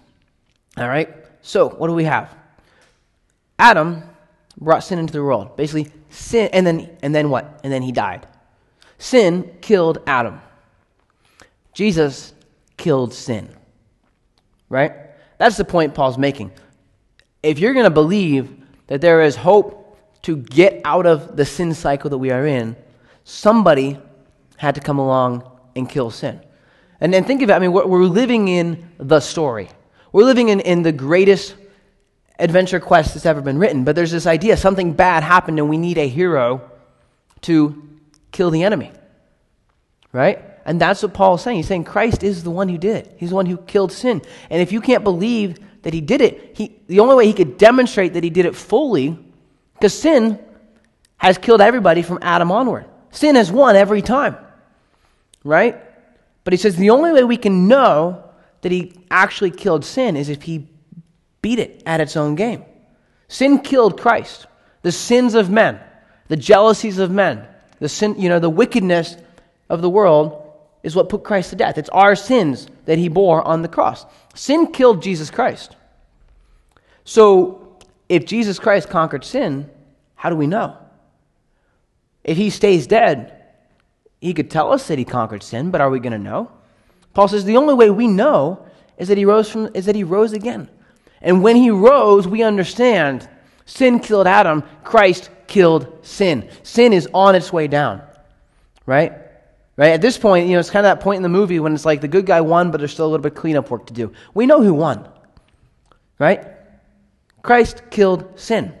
All right? So, what do we have? Adam brought sin into the world. Basically, sin, and then, and then what? And then he died. Sin killed Adam. Jesus killed sin. Right? That's the point Paul's making. If you're going to believe that there is hope to get out of the sin cycle that we are in, somebody had to come along and kill sin. And then think of it, I mean, we're, we're living in the story. We're living in, in the greatest adventure quest that's ever been written, but there's this idea something bad happened and we need a hero to kill the enemy. Right? And that's what Paul is saying. He's saying Christ is the one who did it. He's the one who killed sin. And if you can't believe that he did it, he, the only way he could demonstrate that he did it fully, because sin has killed everybody from Adam onward. Sin has won every time. Right? But he says the only way we can know that he actually killed sin is if he beat it at its own game. Sin killed Christ. The sins of men, the jealousies of men, the sin, you know, the wickedness of the world is what put Christ to death. It's our sins that he bore on the cross. Sin killed Jesus Christ. So, if Jesus Christ conquered sin, how do we know? If he stays dead, he could tell us that he conquered sin, but are we going to know? Paul says the only way we know is that he rose from is that he rose again. And when he rose, we understand sin killed Adam, Christ killed sin. Sin is on its way down. Right? Right? At this point, you know, it's kind of that point in the movie when it's like the good guy won, but there's still a little bit of cleanup work to do. We know who won. Right? Christ killed sin.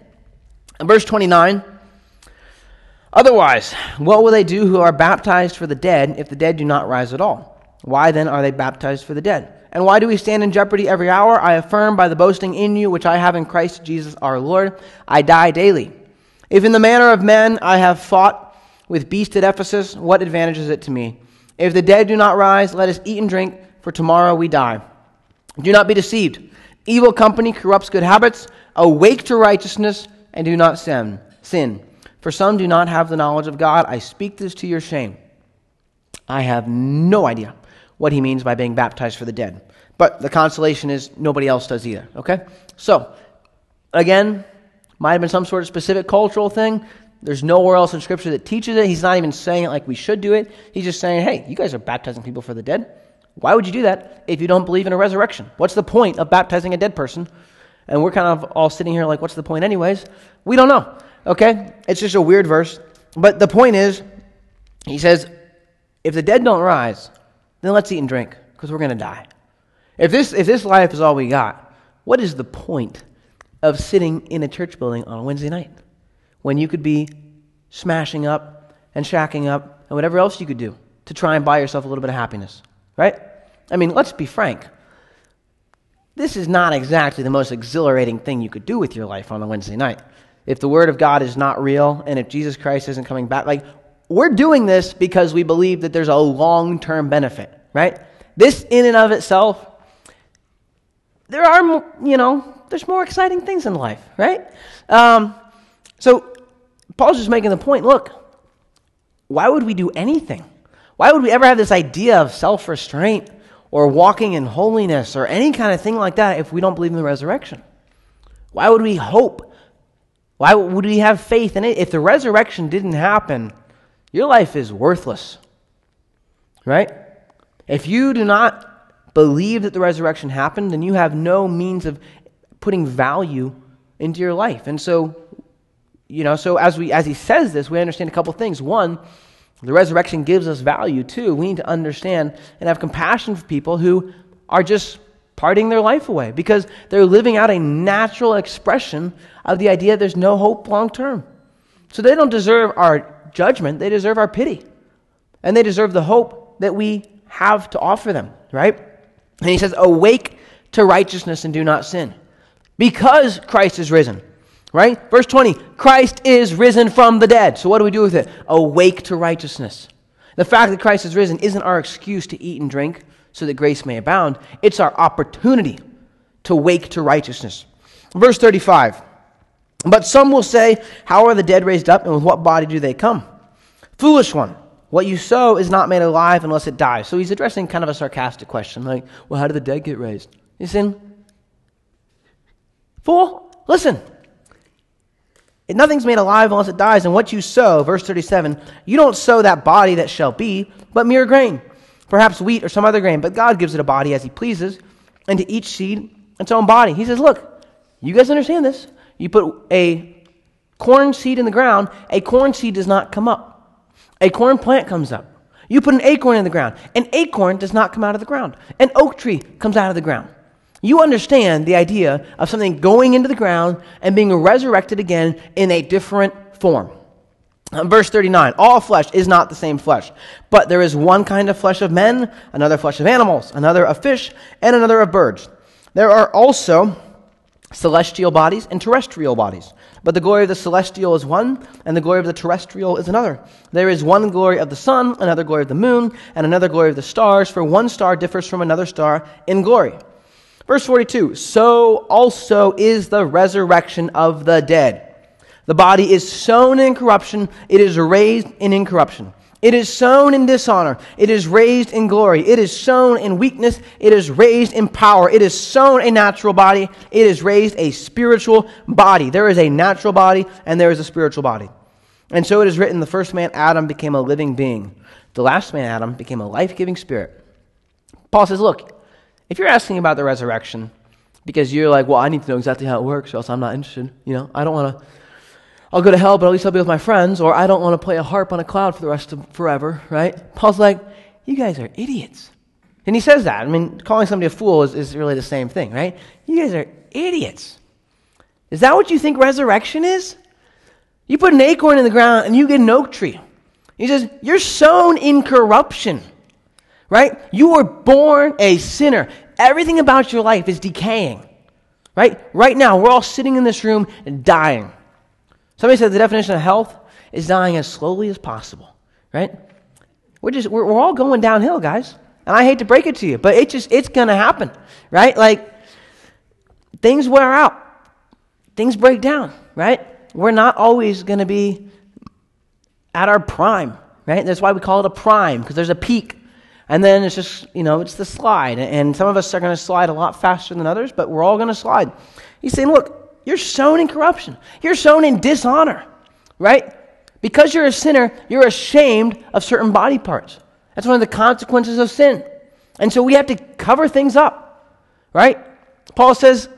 In verse 29, otherwise, what will they do who are baptized for the dead if the dead do not rise at all? Why then are they baptized for the dead? And why do we stand in jeopardy every hour? I affirm by the boasting in you, which I have in Christ Jesus our Lord, I die daily. If in the manner of men I have fought with beasts at Ephesus, what advantage is it to me? If the dead do not rise, let us eat and drink, for tomorrow we die. Do not be deceived. Evil company corrupts good habits. Awake to righteousness and do not sin. Sin. For some do not have the knowledge of God. I speak this to your shame. I have no idea what he means by being baptized for the dead. But the consolation is nobody else does either, okay? So, again, might have been some sort of specific cultural thing. There's nowhere else in Scripture that teaches it. He's not even saying it like we should do it. He's just saying, hey, you guys are baptizing people for the dead. Why would you do that if you don't believe in a resurrection? What's the point of baptizing a dead person? And we're kind of all sitting here like, what's the point, anyways? We don't know. Okay? It's just a weird verse. But the point is, he says, if the dead don't rise, then let's eat and drink because we're going to die. If this, if this life is all we got, what is the point of sitting in a church building on a Wednesday night when you could be smashing up and shacking up and whatever else you could do to try and buy yourself a little bit of happiness? Right? I mean, let's be frank. This is not exactly the most exhilarating thing you could do with your life on a Wednesday night. If the Word of God is not real and if Jesus Christ isn't coming back, like, we're doing this because we believe that there's a long term benefit, right? This, in and of itself, there are, you know, there's more exciting things in life, right? Um, so, Paul's just making the point look, why would we do anything? Why would we ever have this idea of self restraint or walking in holiness or any kind of thing like that if we don't believe in the resurrection? Why would we hope? Why would we have faith in it? If the resurrection didn't happen, your life is worthless. Right? If you do not believe that the resurrection happened, then you have no means of putting value into your life. And so, you know, so as we as he says this, we understand a couple things. One, the resurrection gives us value too. We need to understand and have compassion for people who are just parting their life away because they're living out a natural expression of the idea there's no hope long term. So they don't deserve our judgment, they deserve our pity. And they deserve the hope that we have to offer them, right? And he says, Awake to righteousness and do not sin. Because Christ is risen. Right? Verse 20 Christ is risen from the dead. So what do we do with it? Awake to righteousness. The fact that Christ is risen isn't our excuse to eat and drink so that grace may abound, it's our opportunity to wake to righteousness. Verse 35 But some will say, How are the dead raised up, and with what body do they come? Foolish one. What you sow is not made alive unless it dies. So he's addressing kind of a sarcastic question, like, Well, how do the dead get raised? He's saying, Fool, listen, Nothing's made alive unless it dies, and what you sow, verse 37, you don't sow that body that shall be, but mere grain, perhaps wheat or some other grain. But God gives it a body as He pleases, and to each seed its own body. He says, Look, you guys understand this. You put a corn seed in the ground, a corn seed does not come up, a corn plant comes up. You put an acorn in the ground, an acorn does not come out of the ground, an oak tree comes out of the ground. You understand the idea of something going into the ground and being resurrected again in a different form. Uh, verse 39 All flesh is not the same flesh, but there is one kind of flesh of men, another flesh of animals, another of fish, and another of birds. There are also celestial bodies and terrestrial bodies. But the glory of the celestial is one, and the glory of the terrestrial is another. There is one glory of the sun, another glory of the moon, and another glory of the stars, for one star differs from another star in glory. Verse 42 So also is the resurrection of the dead. The body is sown in corruption, it is raised in incorruption. It is sown in dishonor. It is raised in glory. It is sown in weakness. It is raised in power. It is sown a natural body. It is raised a spiritual body. There is a natural body and there is a spiritual body. And so it is written the first man, Adam, became a living being. The last man, Adam, became a life giving spirit. Paul says, Look, if you're asking about the resurrection because you're like, well, I need to know exactly how it works, or else I'm not interested. You know, I don't want to. I'll go to hell, but at least I'll be with my friends, or I don't want to play a harp on a cloud for the rest of forever, right? Paul's like, you guys are idiots. And he says that. I mean, calling somebody a fool is, is really the same thing, right? You guys are idiots. Is that what you think resurrection is? You put an acorn in the ground and you get an oak tree. He says, You're sown in corruption right? You were born a sinner. Everything about your life is decaying, right? Right now, we're all sitting in this room and dying. Somebody said the definition of health is dying as slowly as possible, right? We're just, we're, we're all going downhill, guys. And I hate to break it to you, but it just, it's going to happen, right? Like, things wear out, things break down, right? We're not always going to be at our prime, right? That's why we call it a prime, because there's a peak and then it's just, you know, it's the slide. And some of us are going to slide a lot faster than others, but we're all going to slide. He's saying, look, you're sown in corruption. You're sown in dishonor, right? Because you're a sinner, you're ashamed of certain body parts. That's one of the consequences of sin. And so we have to cover things up, right? Paul says,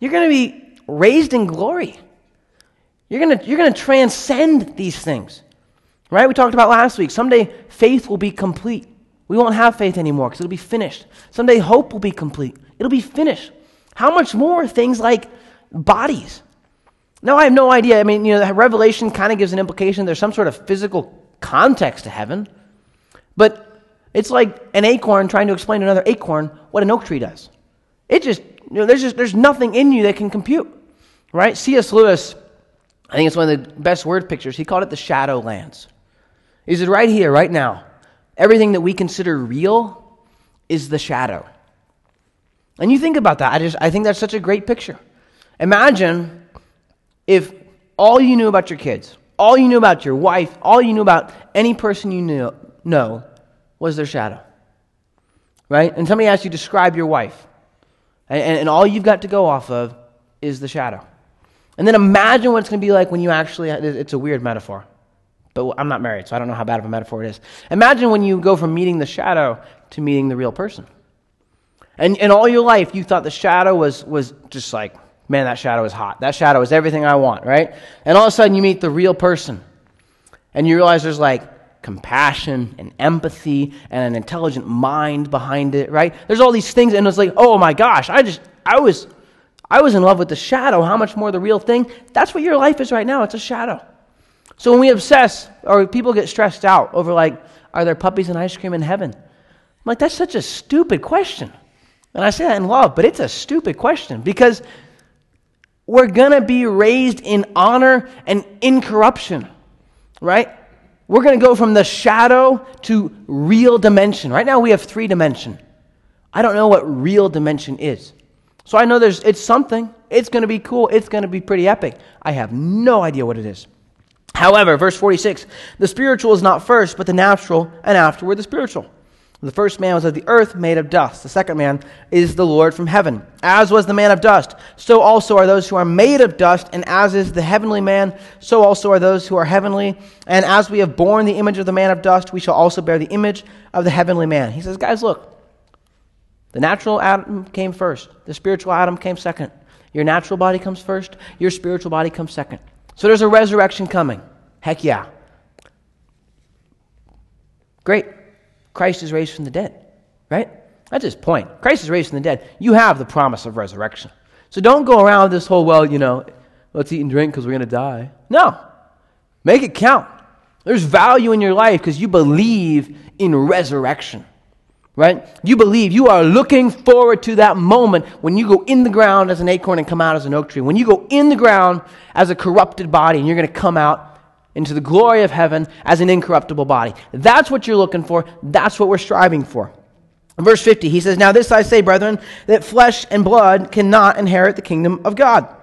You're going to be raised in glory. You're going to, you're going to transcend these things, right? We talked about last week. Someday faith will be complete. We won't have faith anymore because it'll be finished. Someday hope will be complete. It'll be finished. How much more things like bodies? Now, I have no idea. I mean, you know, Revelation kind of gives an implication there's some sort of physical context to heaven. But it's like an acorn trying to explain to another acorn what an oak tree does. It just, you know, there's just there's nothing in you that can compute. Right? C.S. Lewis, I think it's one of the best word pictures. He called it the shadow lands. He said, right here, right now, everything that we consider real is the shadow. And you think about that. I just I think that's such a great picture. Imagine if all you knew about your kids, all you knew about your wife, all you knew about any person you knew know was their shadow. Right? And somebody asks you to describe your wife. And, and, and all you've got to go off of is the shadow. And then imagine what it's going to be like when you actually, it's a weird metaphor. But I'm not married, so I don't know how bad of a metaphor it is. Imagine when you go from meeting the shadow to meeting the real person. And in all your life, you thought the shadow was, was just like, man, that shadow is hot. That shadow is everything I want, right? And all of a sudden, you meet the real person. And you realize there's like compassion and empathy and an intelligent mind behind it, right? There's all these things, and it's like, oh my gosh, I just, I was, I was in love with the shadow. How much more the real thing? That's what your life is right now. It's a shadow. So when we obsess or people get stressed out over like, are there puppies and ice cream in heaven? I'm like, that's such a stupid question. And I say that in love, but it's a stupid question because we're going to be raised in honor and incorruption, right? We're going to go from the shadow to real dimension. Right now we have three dimension. I don't know what real dimension is. So I know there's it's something. It's going to be cool. It's going to be pretty epic. I have no idea what it is. However, verse 46, the spiritual is not first, but the natural, and afterward the spiritual. The first man was of the earth, made of dust. The second man is the Lord from heaven. As was the man of dust, so also are those who are made of dust, and as is the heavenly man, so also are those who are heavenly. And as we have borne the image of the man of dust, we shall also bear the image of the heavenly man. He says, guys, look, the natural Adam came first, the spiritual Adam came second. Your natural body comes first, your spiritual body comes second. So there's a resurrection coming. Heck yeah. Great. Christ is raised from the dead, right? That's his point. Christ is raised from the dead. You have the promise of resurrection. So don't go around this whole, well, you know, let's eat and drink because we're going to die. No. Make it count. There's value in your life because you believe in resurrection right? You believe, you are looking forward to that moment when you go in the ground as an acorn and come out as an oak tree. When you go in the ground as a corrupted body and you're going to come out into the glory of heaven as an incorruptible body. That's what you're looking for. That's what we're striving for. verse 50, he says, Now this I say, brethren, that flesh and blood cannot inherit the kingdom of God,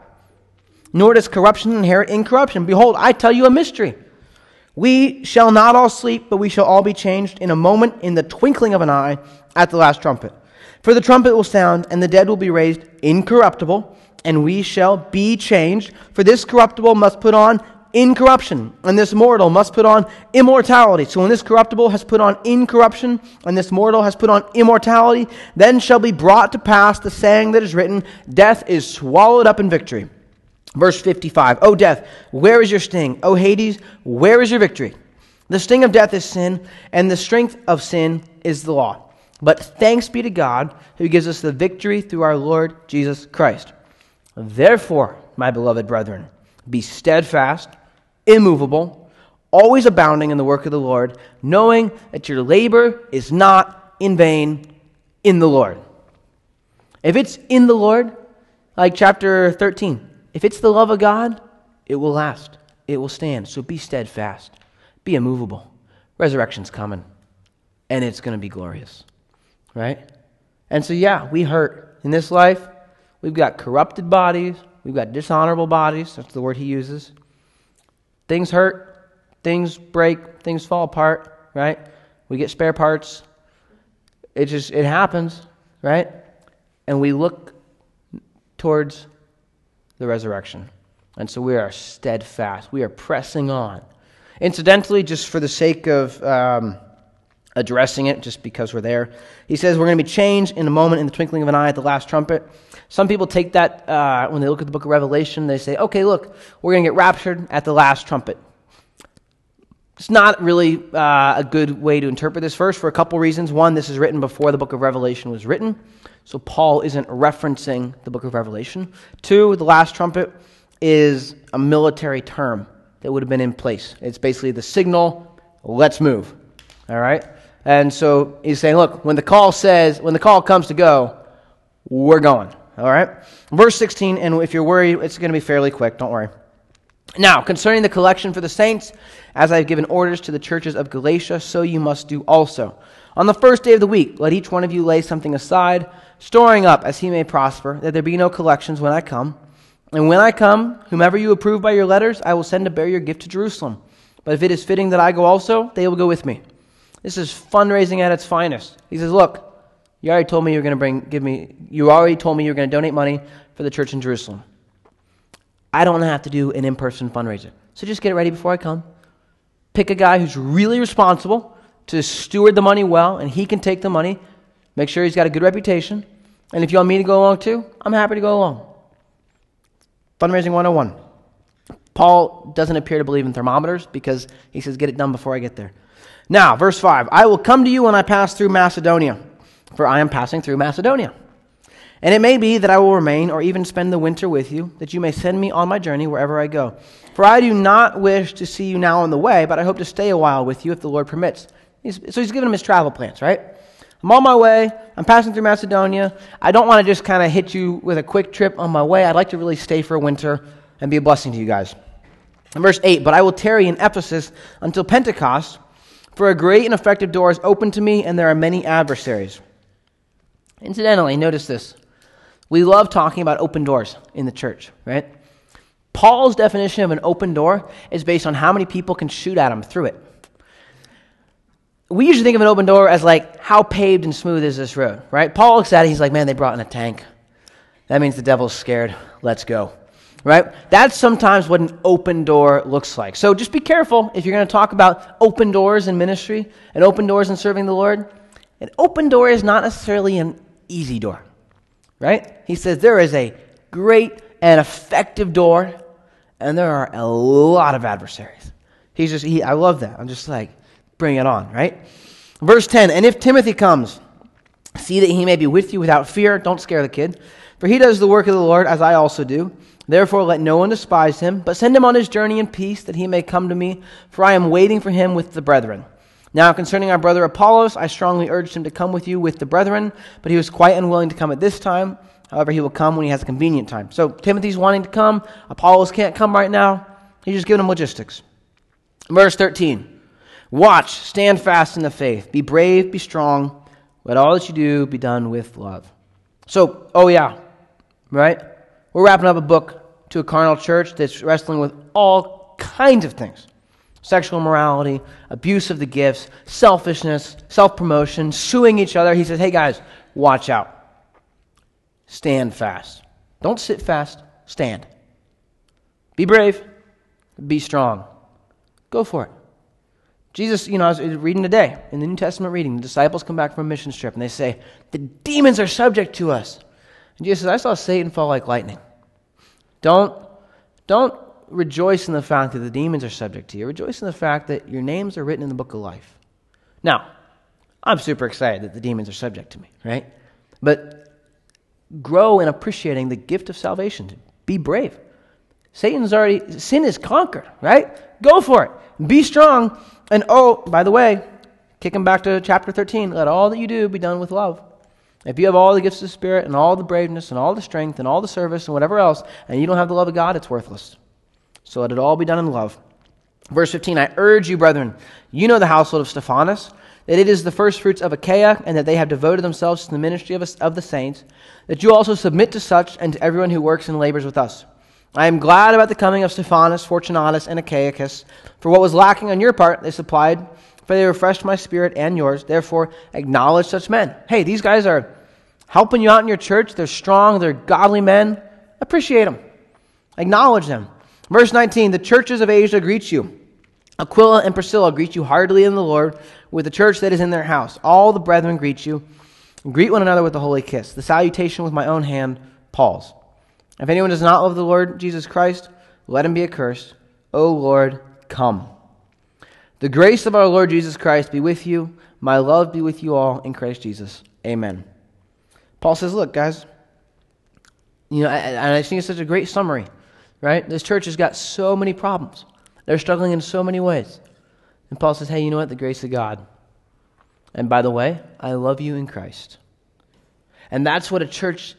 nor does corruption inherit incorruption. Behold, I tell you a mystery. We shall not all sleep, but we shall all be changed in a moment, in the twinkling of an eye, at the last trumpet. For the trumpet will sound, and the dead will be raised incorruptible, and we shall be changed. For this corruptible must put on incorruption, and this mortal must put on immortality. So when this corruptible has put on incorruption, and this mortal has put on immortality, then shall be brought to pass the saying that is written Death is swallowed up in victory. Verse 55 O death, where is your sting? O Hades, where is your victory? The sting of death is sin, and the strength of sin is the law. But thanks be to God who gives us the victory through our Lord Jesus Christ. Therefore, my beloved brethren, be steadfast, immovable, always abounding in the work of the Lord, knowing that your labor is not in vain in the Lord. If it's in the Lord, like chapter 13, if it's the love of God, it will last, it will stand. So be steadfast, be immovable. Resurrection's coming, and it's going to be glorious, right? And so, yeah, we hurt. In this life, we've got corrupted bodies, we've got dishonorable bodies. That's the word he uses. Things hurt, things break, things fall apart, right? We get spare parts. It just, it happens, right? And we look towards the resurrection. And so we are steadfast. We are pressing on. Incidentally, just for the sake of, um, addressing it just because we're there. He says we're going to be changed in a moment, in the twinkling of an eye, at the last trumpet. Some people take that uh, when they look at the book of Revelation, they say, okay, look, we're going to get raptured at the last trumpet. It's not really uh, a good way to interpret this verse for a couple reasons. One, this is written before the book of Revelation was written, so Paul isn't referencing the book of Revelation. Two, the last trumpet is a military term that would have been in place. It's basically the signal, let's move. All right? And so he's saying, look, when the call says, when the call comes to go, we're going. All right? Verse 16, and if you're worried, it's going to be fairly quick. Don't worry. Now, concerning the collection for the saints, as I have given orders to the churches of Galatia, so you must do also. On the first day of the week, let each one of you lay something aside, storing up as he may prosper, that there be no collections when I come. And when I come, whomever you approve by your letters, I will send to bear your gift to Jerusalem. But if it is fitting that I go also, they will go with me. This is fundraising at its finest. He says, Look, you already told me you're going to bring, give me, you already told me you're going to donate money for the church in Jerusalem. I don't have to do an in person fundraiser. So just get it ready before I come. Pick a guy who's really responsible to steward the money well, and he can take the money. Make sure he's got a good reputation. And if you want me to go along too, I'm happy to go along. Fundraising 101. Paul doesn't appear to believe in thermometers because he says, Get it done before I get there. Now, verse 5 I will come to you when I pass through Macedonia, for I am passing through Macedonia. And it may be that I will remain or even spend the winter with you, that you may send me on my journey wherever I go. For I do not wish to see you now on the way, but I hope to stay a while with you if the Lord permits. He's, so he's giving him his travel plans, right? I'm on my way. I'm passing through Macedonia. I don't want to just kind of hit you with a quick trip on my way. I'd like to really stay for a winter and be a blessing to you guys. In verse 8, but I will tarry in Ephesus until Pentecost for a great and effective door is open to me, and there are many adversaries. Incidentally, notice this. We love talking about open doors in the church, right? Paul's definition of an open door is based on how many people can shoot at him through it. We usually think of an open door as like, how paved and smooth is this road, right? Paul looks at it, he's like, man, they brought in a tank. That means the devil's scared. Let's go right? That's sometimes what an open door looks like. So just be careful if you're going to talk about open doors in ministry and open doors in serving the Lord. An open door is not necessarily an easy door, right? He says there is a great and effective door, and there are a lot of adversaries. He's just, he, I love that. I'm just like, bring it on, right? Verse 10 And if Timothy comes, see that he may be with you without fear. Don't scare the kid. For he does the work of the Lord, as I also do. Therefore, let no one despise him, but send him on his journey in peace, that he may come to me, for I am waiting for him with the brethren. Now, concerning our brother Apollos, I strongly urged him to come with you with the brethren, but he was quite unwilling to come at this time. However, he will come when he has a convenient time. So, Timothy's wanting to come. Apollos can't come right now. He's just giving him logistics. Verse 13 Watch, stand fast in the faith, be brave, be strong. Let all that you do be done with love. So, oh yeah, right? We're wrapping up a book to a carnal church that's wrestling with all kinds of things sexual immorality, abuse of the gifts, selfishness, self promotion, suing each other. He says, hey guys, watch out. Stand fast. Don't sit fast, stand. Be brave, be strong. Go for it. Jesus, you know, I was reading today in the New Testament reading, the disciples come back from a mission trip and they say, The demons are subject to us. And Jesus says, I saw Satan fall like lightning. Don't, don't rejoice in the fact that the demons are subject to you. Rejoice in the fact that your names are written in the book of life. Now, I'm super excited that the demons are subject to me, right? But grow in appreciating the gift of salvation. Be brave. Satan's already, sin is conquered, right? Go for it. Be strong. And oh, by the way, kick him back to chapter 13. Let all that you do be done with love. If you have all the gifts of the Spirit and all the braveness and all the strength and all the service and whatever else, and you don't have the love of God, it's worthless. So let it all be done in love. Verse 15 I urge you, brethren, you know the household of Stephanas, that it is the firstfruits of Achaia, and that they have devoted themselves to the ministry of, of the saints, that you also submit to such and to everyone who works and labors with us. I am glad about the coming of Stephanas, Fortunatus, and Achaicus, for what was lacking on your part they supplied for they refreshed my spirit and yours. Therefore, acknowledge such men. Hey, these guys are helping you out in your church. They're strong, they're godly men. Appreciate them, acknowledge them. Verse 19 The churches of Asia greet you. Aquila and Priscilla greet you heartily in the Lord with the church that is in their house. All the brethren greet you. Greet one another with a holy kiss. The salutation with my own hand, Paul's. If anyone does not love the Lord Jesus Christ, let him be accursed. O Lord, come. The grace of our Lord Jesus Christ be with you. My love be with you all in Christ Jesus. Amen. Paul says, Look, guys, you know, and I think it's such a great summary, right? This church has got so many problems. They're struggling in so many ways. And Paul says, Hey, you know what? The grace of God. And by the way, I love you in Christ. And that's what a church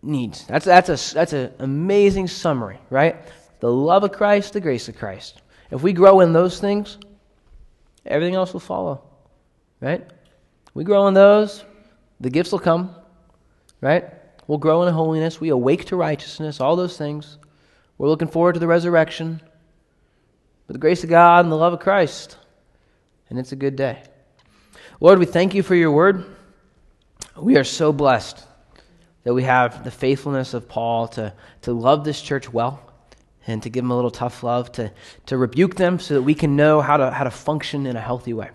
needs. That's, that's, a, that's an amazing summary, right? The love of Christ, the grace of Christ. If we grow in those things, everything else will follow, right? We grow in those, the gifts will come, right? We'll grow in holiness. We awake to righteousness, all those things. We're looking forward to the resurrection. With the grace of God and the love of Christ. And it's a good day. Lord, we thank you for your word. We are so blessed that we have the faithfulness of Paul to, to love this church well and to give them a little tough love, to, to rebuke them so that we can know how to, how to function in a healthy way.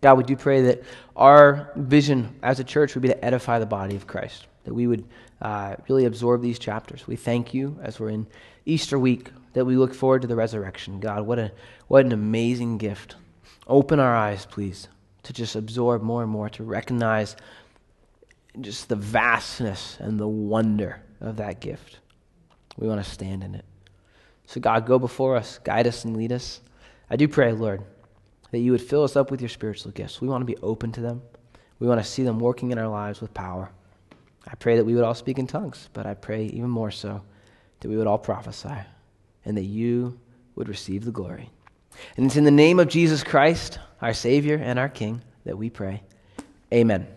God, we do pray that our vision as a church would be to edify the body of Christ, that we would uh, really absorb these chapters. We thank you as we're in Easter week, that we look forward to the resurrection. God, what, a, what an amazing gift. Open our eyes, please, to just absorb more and more, to recognize just the vastness and the wonder of that gift. We want to stand in it. So, God, go before us, guide us, and lead us. I do pray, Lord, that you would fill us up with your spiritual gifts. We want to be open to them, we want to see them working in our lives with power. I pray that we would all speak in tongues, but I pray even more so that we would all prophesy and that you would receive the glory. And it's in the name of Jesus Christ, our Savior and our King, that we pray. Amen.